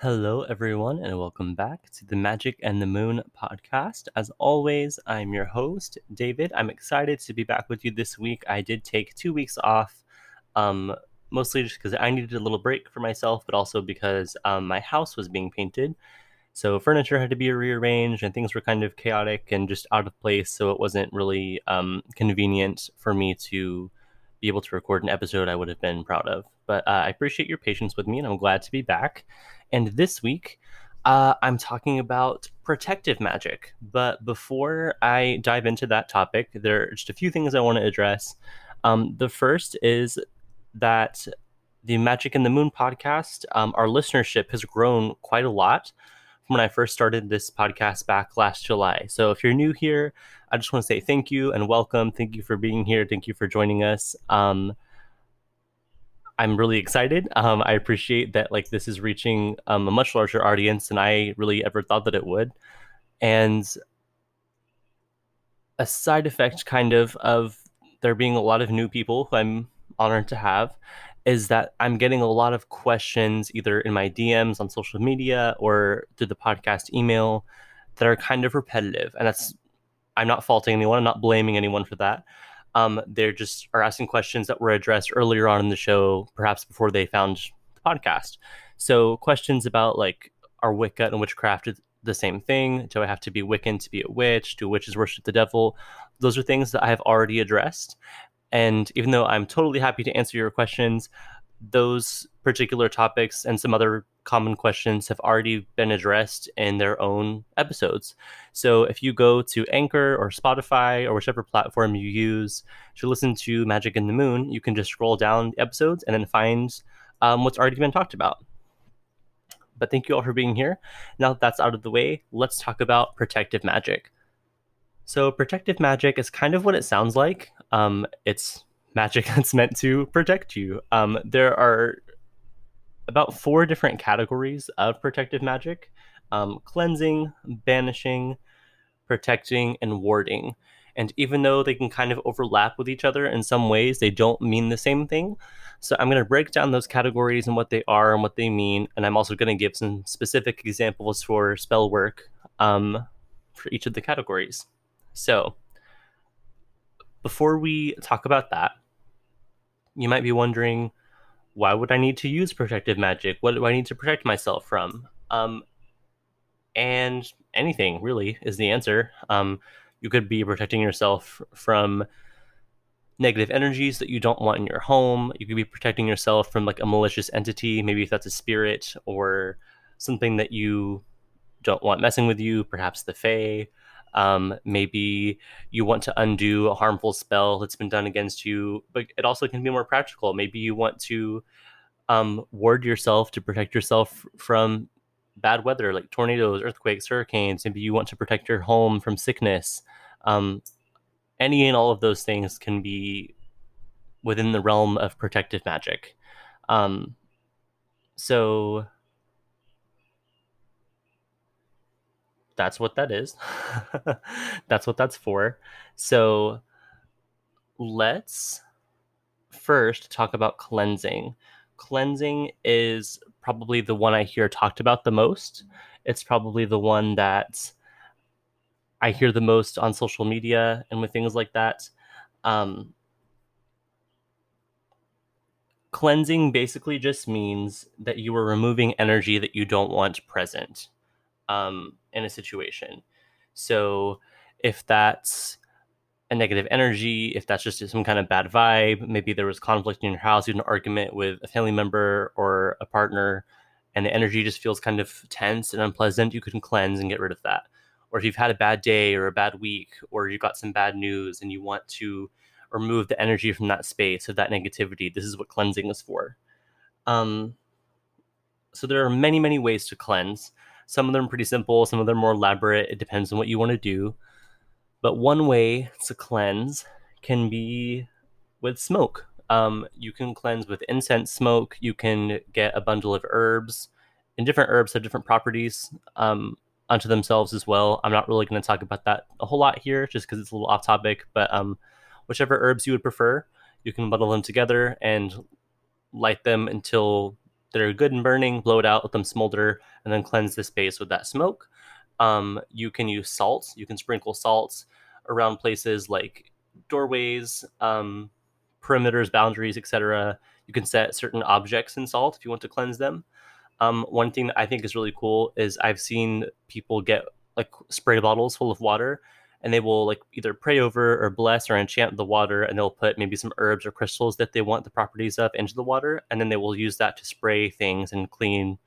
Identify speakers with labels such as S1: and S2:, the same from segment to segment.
S1: Hello, everyone, and welcome back to the Magick and the Moon podcast. As always, I'm your host, David. I'm excited to be back with you this week. I did take two weeks off, um, mostly just because I needed a little break for myself, but also because um, my house was being painted. So furniture had to be rearranged, and things were kind of chaotic and just out of place. So it wasn't really um, convenient for me to be able to record an episode I would have been proud of. But uh, I appreciate your patience with me, and I'm glad to be back. And this week, uh, I'm talking about protective magic. But before I dive into that topic, there are just a few things I want to address. Um, the first is that the Magick and the Moon podcast, um, our listenership has grown quite a lot from when I first started this podcast back last July. So if you're new here, I just want to say thank you and welcome. Thank you for being here. Thank you for joining us. Um, I'm really excited. Um, I appreciate that like this is reaching um, a much larger audience than I really ever thought that it would. And a side effect kind of of there being a lot of new people who I'm honored to have is that I'm getting a lot of questions either in my DMs on social media or through the podcast email that are kind of repetitive. And that's I'm not faulting anyone, I'm not blaming anyone for that. Um, they're just are asking questions that were addressed earlier on in the show, perhaps before they found the podcast. So questions about like are Wicca and witchcraft the same thing? Do I have to be Wiccan to be a witch? Do witches worship the devil? Those are things that I have already addressed. And even though I'm totally happy to answer your questions, those particular topics and some other common questions have already been addressed in their own episodes. So if you go to Anchor or Spotify or whichever platform you use to listen to Magick in the Moon, you can just scroll down the episodes and then find um, what's already been talked about. But thank you all for being here. Now that that's out of the way, let's talk about protective magic. So, protective magic is kind of what it sounds like. Um, it's magic that's meant to protect you. Um, there are about four different categories of protective magic um, cleansing, banishing, protecting, and warding. And even though they can kind of overlap with each other in some ways, they don't mean the same thing. So I'm going to break down those categories and what they are and what they mean. And I'm also going to give some specific examples for spell work um, for each of the categories. So before we talk about that, you might be wondering, why would I need to use protective magic? What do I need to protect myself from? Um, and anything really is the answer. Um, you could be protecting yourself from negative energies that you don't want in your home. You could be protecting yourself from like a malicious entity, maybe if that's a spirit or something that you don't want messing with you, perhaps the Fae. Um, maybe you want to undo a harmful spell that's been done against you, but it also can be more practical. Maybe you want to um, ward yourself to protect yourself from bad weather like tornadoes, earthquakes, hurricanes. Maybe you want to protect your home from sickness. Um, any and all of those things can be within the realm of protective magic. Um, so that's what that is. that's what that's for. So let's first talk about cleansing. Cleansing is probably the one I hear talked about the most. It's probably the one that I hear the most on social media and with things like that. Um, cleansing basically just means that you are removing energy that you don't want present um, in a situation. So if that's a negative energy, if that's just some kind of bad vibe, maybe there was conflict in your house, you had an argument with a family member or a partner, and the energy just feels kind of tense and unpleasant, you can cleanse and get rid of that. Or if you've had a bad day or a bad week, or you got some bad news and you want to remove the energy from that space of that negativity, this is what cleansing is for. Um, so there are many, many ways to cleanse. Some of them are pretty simple, some of them are more elaborate. It depends on what you want to do. But one way to cleanse can be with smoke. Um, you can cleanse with incense smoke. You can get a bundle of herbs, and different herbs have different properties um, unto themselves as well. I'm not really going to talk about that a whole lot here, just because it's a little off topic. But um, whichever herbs you would prefer, you can bundle them together and light them until that are good and burning, blow it out, let them smolder, and then cleanse the space with that smoke. Um, you can use salts. You can sprinkle salts around places like doorways, um, perimeters, boundaries, etc. You can set certain objects in salt if you want to cleanse them. Um, one thing that I think is really cool is I've seen people get like spray bottles full of water and they will like either pray over or bless or enchant the water and they'll put maybe some herbs or crystals that they want the properties of into the water and then they will use that to spray things and clean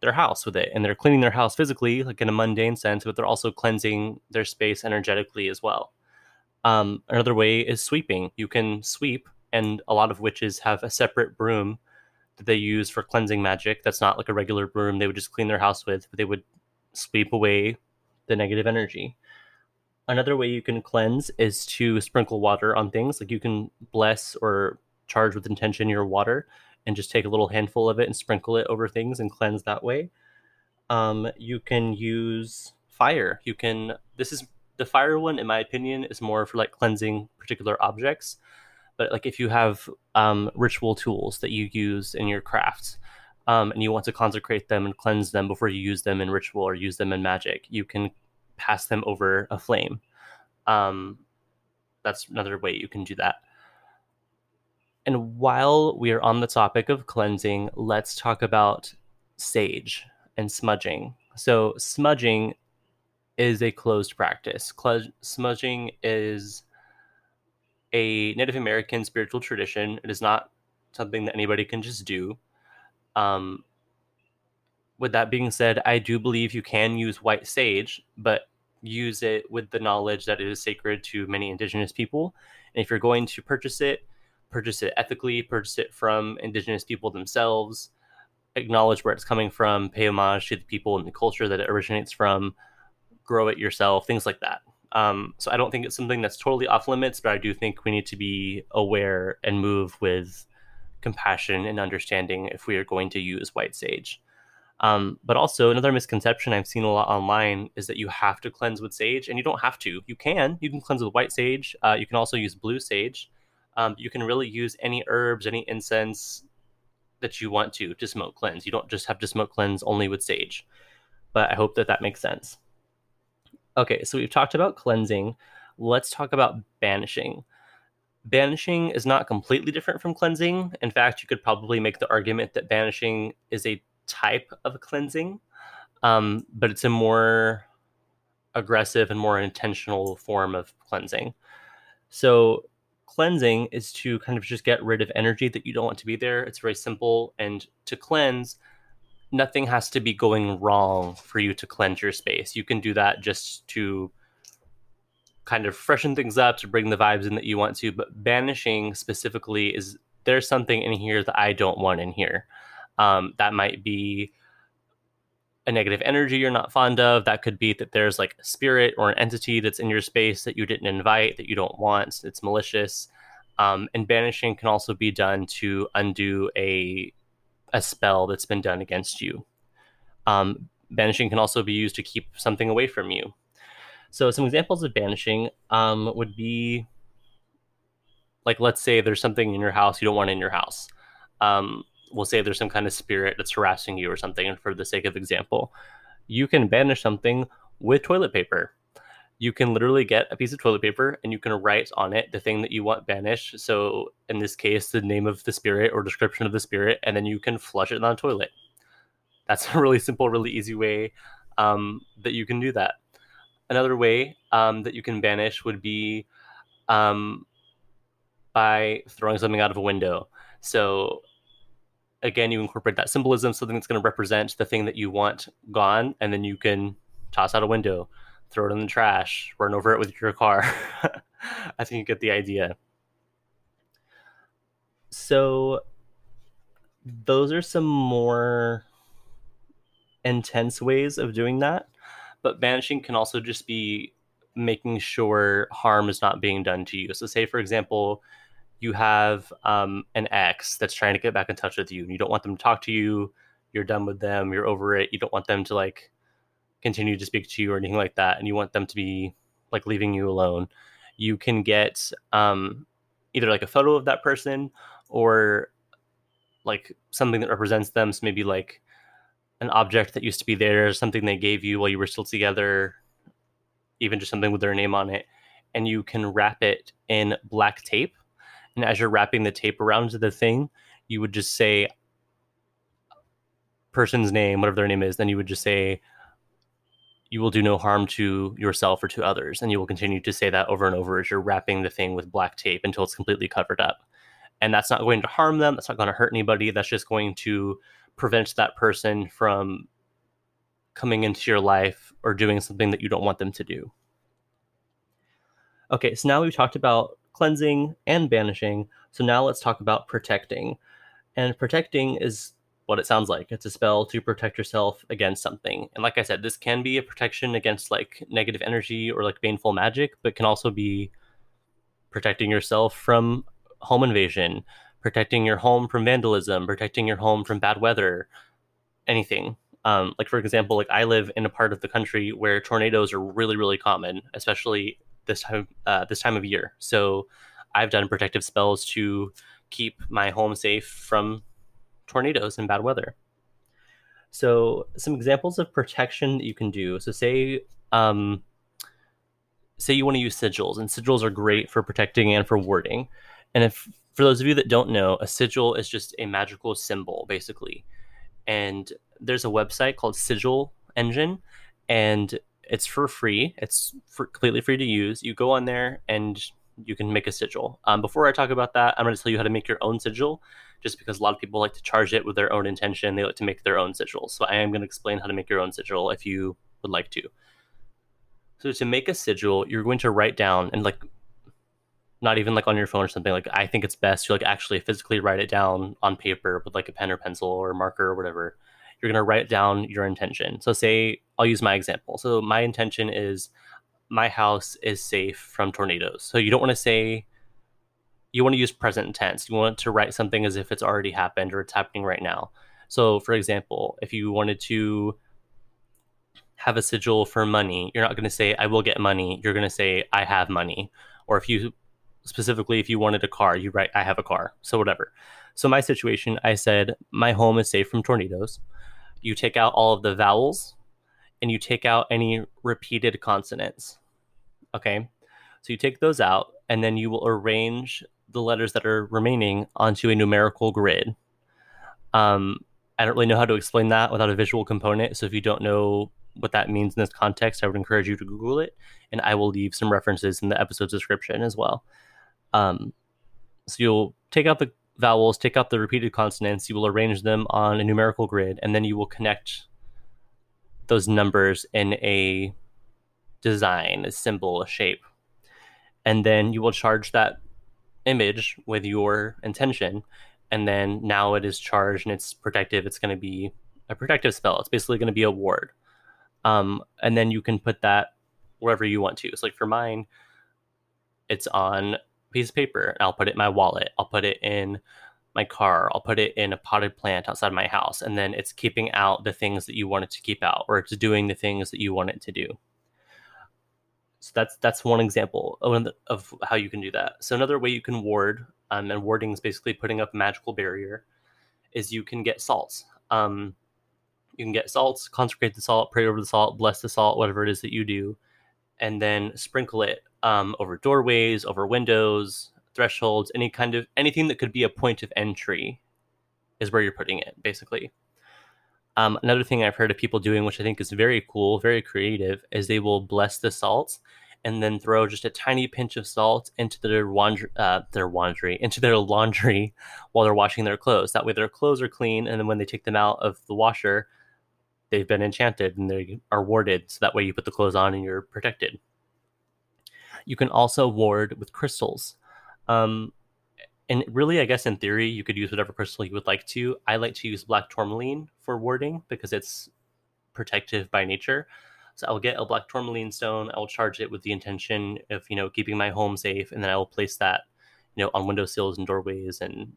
S1: their house with it. And they're cleaning their house physically like in a mundane sense but they're also cleansing their space energetically as well. Um, another way is sweeping. You can sweep and a lot of witches have a separate broom that they use for cleansing magic that's not like a regular broom they would just clean their house with but they would sweep away the negative energy another way you can cleanse is to sprinkle water on things like you can bless or charge with intention your water and just take a little handful of it and sprinkle it over things and cleanse that way. Um, you can use fire. You can, this is the fire one, in my opinion, is more for like cleansing particular objects. But like if you have um, ritual tools that you use in your crafts, um, and you want to consecrate them and cleanse them before you use them in ritual or use them in magic, you can pass them over a flame. Um, that's another way you can do that. And while we are on the topic of cleansing, let's talk about sage and smudging. So, smudging is a closed practice. Cl- smudging is a Native American spiritual tradition. It is not something that anybody can just do. Um, with that being said, I do believe you can use white sage, but use it with the knowledge that it is sacred to many indigenous people. And if you're going to purchase it, purchase it ethically, purchase it from indigenous people themselves, acknowledge where it's coming from, pay homage to the people and the culture that it originates from, grow it yourself, things like that. Um, so I don't think it's something that's totally off limits, but I do think we need to be aware and move with compassion and understanding if we are going to use white sage. Um, but also another misconception I've seen a lot online is that you have to cleanse with sage, and you don't have to. You can. You can cleanse with white sage. Uh, you can also use blue sage. Um, you can really use any herbs, any incense that you want to to smoke cleanse. You don't just have to smoke cleanse only with sage. But I hope that that makes sense. Okay, so we've talked about cleansing. Let's talk about banishing. Banishing is not completely different from cleansing. In fact, you could probably make the argument that banishing is a type of cleansing, um, but it's a more aggressive and more intentional form of cleansing. So, cleansing is to kind of just get rid of energy that you don't want to be there. It's very simple. And to cleanse, nothing has to be going wrong for you to cleanse your space. You can do that just to kind of freshen things up, to bring the vibes in that you want to. But banishing specifically is there's something in here that I don't want in here. Um, that might be a negative energy you're not fond of. That could be that there's like a spirit or an entity that's in your space that you didn't invite, that you don't want. It's malicious. Um, and banishing can also be done to undo a a spell that's been done against you. Um, banishing can also be used to keep something away from you. So some examples of banishing um, would be like let's say there's something in your house you don't want in your house. Um, we'll say there's some kind of spirit that's harassing you or something, and for the sake of example, you can banish something with toilet paper. You can literally get a piece of toilet paper and you can write on it the thing that you want banished. So, in this case, the name of the spirit or description of the spirit, and then you can flush it down the toilet. That's a really simple, really easy way um, that you can do that. Another way um, that you can banish would be um, by throwing something out of a window. So again, you incorporate that symbolism, something that's going to represent the thing that you want gone, and then you can toss out a window, throw it in the trash, run over it with your car. I think you get the idea. So, those are some more intense ways of doing that. But banishing can also just be making sure harm is not being done to you. So, say, for example, you have um, an ex that's trying to get back in touch with you and you don't want them to talk to you you're done with them you're over it you don't want them to like continue to speak to you or anything like that and you want them to be like leaving you alone you can get um, either like a photo of that person or like something that represents them. So maybe like an object that used to be there, something they gave you while you were still together, even just something with their name on it, and you can wrap it in black tape. And as you're wrapping the tape around the thing, you would just say person's name, whatever their name is, then you would just say, you will do no harm to yourself or to others. And you will continue to say that over and over as you're wrapping the thing with black tape until it's completely covered up. And that's not going to harm them. That's not going to hurt anybody. That's just going to prevent that person from coming into your life or doing something that you don't want them to do. Okay, so now we've talked about cleansing and banishing. So now let's talk about protecting. And protecting is what it sounds like. It's a spell to protect yourself against something. And like I said, this can be a protection against like negative energy or like baneful magic, but can also be protecting yourself from home invasion, protecting your home from vandalism, protecting your home from bad weather, anything. Um, like for example, like I live in a part of the country where tornadoes are really, really common, especially this time uh, this time of year. So I've done protective spells to keep my home safe from tornadoes and bad weather. So, some examples of protection that you can do. So, say, um, say you want to use sigils, and sigils are great for protecting and for warding. And if, for those of you that don't know, a sigil is just a magical symbol, basically. And there's a website called Sigil Engine, and it's for free. It's for, completely free to use. You go on there and you can make a sigil. Um, before I talk about that, I'm going to tell you how to make your own sigil just because a lot of people like to charge it with their own intention. They like to make their own sigils. So I am going to explain how to make your own sigil if you would like to. So to make a sigil, you're going to write down and like not even like on your phone or something like I think it's best to like actually physically write it down on paper with like a pen or pencil or marker or whatever. You're going to write down your intention. So say I'll use my example. So my intention is my house is safe from tornadoes. So you don't want to say you want to use present tense. You want to write something as if it's already happened or it's happening right now. So, for example, if you wanted to have a sigil for money, you're not going to say, I will get money. You're going to say, I have money. Or if you specifically, if you wanted a car, you write, I have a car. So, whatever. So, my situation, I said, my home is safe from tornadoes. You take out all of the vowels and you take out any repeated consonants. Okay. So, you take those out and then you will arrange the letters that are remaining onto a numerical grid. Um, I don't really know how to explain that without a visual component. So if you don't know what that means in this context, I would encourage you to Google it, and I will leave some references in the episode description as well. Um, so you'll take out the vowels, take out the repeated consonants, you will arrange them on a numerical grid, and then you will connect those numbers in a design, a symbol, a shape. And then you will charge that image with your intention and then now it is charged and it's protective. It's going to be a protective spell. It's basically going to be a ward. Um, and then you can put that wherever you want to. So like for mine it's on piece of paper i'll put it in my wallet i'll put it in my car i'll put it in a potted plant outside my house and then it's keeping out the things that you want it to keep out or it's doing the things that you want it to do so that's that's one example of, of how you can do that. So another way you can ward, um, and warding is basically putting up a magical barrier, is you can get salts. Um, you can get salts, consecrate the salt, pray over the salt, bless the salt, whatever it is that you do, and then sprinkle it um, over doorways, over windows, thresholds, any kind of anything that could be a point of entry, is where you're putting it, basically. Um, another thing I've heard of people doing, which I think is very cool, very creative, is they will bless the salt and then throw just a tiny pinch of salt into their uh, their laundry, into their laundry while they're washing their clothes. That way, their clothes are clean, and then when they take them out of the washer, they've been enchanted and they are warded. So that way, you put the clothes on and you're protected. You can also ward with crystals. Um, and really, I guess in theory, you could use whatever crystal you would like to. I like to use black tourmaline for warding because it's protective by nature. So I'll get a black tourmaline stone. I will charge it with the intention of you know keeping my home safe, and then I will place that you know on windowsills and doorways, and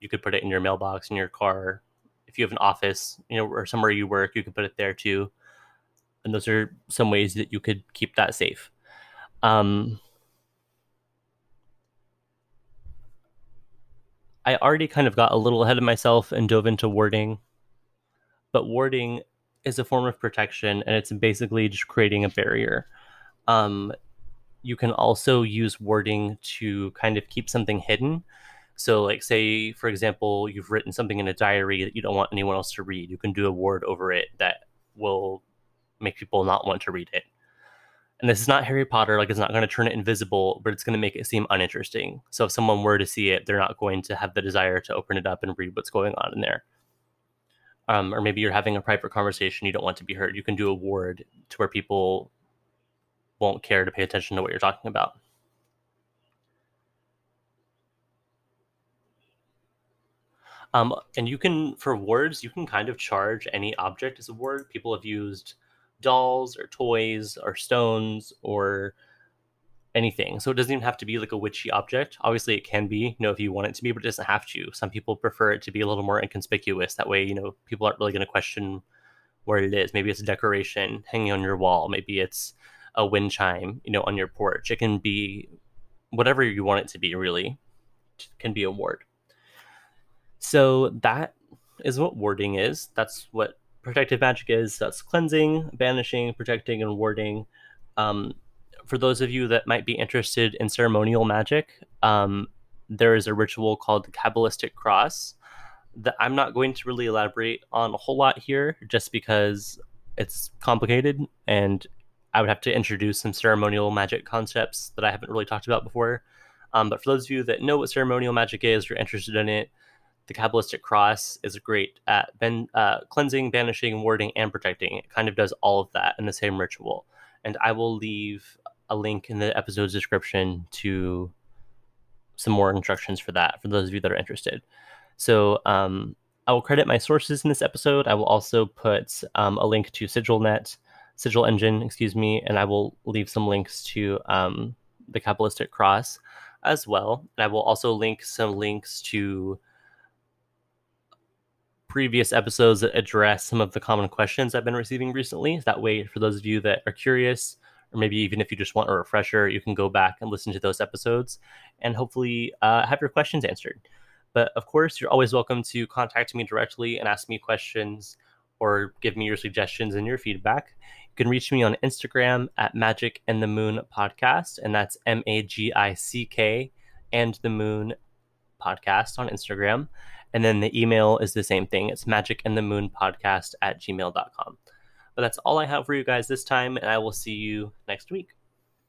S1: you could put it in your mailbox in your car. If you have an office, you know, or somewhere you work, you can put it there too. And those are some ways that you could keep that safe. Um, I already kind of got a little ahead of myself and dove into warding, but warding is a form of protection and it's basically just creating a barrier. Um, you can also use warding to kind of keep something hidden. So, like, say, for example, you've written something in a diary that you don't want anyone else to read. You can do a ward over it that will make people not want to read it. And this is not Harry Potter, like, it's not going to turn it invisible, but it's going to make it seem uninteresting. So, if someone were to see it, they're not going to have the desire to open it up and read what's going on in there. Um, or maybe you're having a private conversation you don't want to be heard. You can do a ward to where people won't care to pay attention to what you're talking about. Um, and you can, for words, you can kind of charge any object as a ward. People have used dolls or toys or stones or anything. So it doesn't even have to be like a witchy object. Obviously, it can be, you know, if you want it to be, but it doesn't have to. Some people prefer it to be a little more inconspicuous. That way, you know, people aren't really going to question where it is. Maybe it's a decoration hanging on your wall. Maybe it's a wind chime, you know, on your porch. It can be whatever you want it to be, really. It can be a ward. So that is what warding is. That's what protective magic is. That's cleansing, banishing, protecting, and warding. Um, for those of you that might be interested in ceremonial magic, um, there is a ritual called the Kabbalistic Cross that I'm not going to really elaborate on a whole lot here, just because it's complicated and I would have to introduce some ceremonial magic concepts that I haven't really talked about before. Um, but for those of you that know what ceremonial magic is, you're interested in it, the Kabbalistic Cross is great at ben, uh, cleansing, banishing, warding, and protecting. It kind of does all of that in the same ritual. And I will leave a link in the episode's description to some more instructions for that for those of you that are interested. So um, I will credit my sources in this episode. I will also put um, a link to SigilNet, Sigil Engine, excuse me, and I will leave some links to um, the Kabbalistic Cross as well. And I will also link some links to previous episodes that address some of the common questions I've been receiving recently. That way, for those of you that are curious, or maybe even if you just want a refresher, you can go back and listen to those episodes and hopefully uh, have your questions answered. But of course, you're always welcome to contact me directly and ask me questions or give me your suggestions and your feedback. You can reach me on Instagram at Magick and the Moon Podcast, and that's M A G I C K and the Moon Podcast on Instagram. And then the email is the same thing. It's magick and the moon podcast at gmail.com. But that's all I have for you guys this time, and I will see you next week.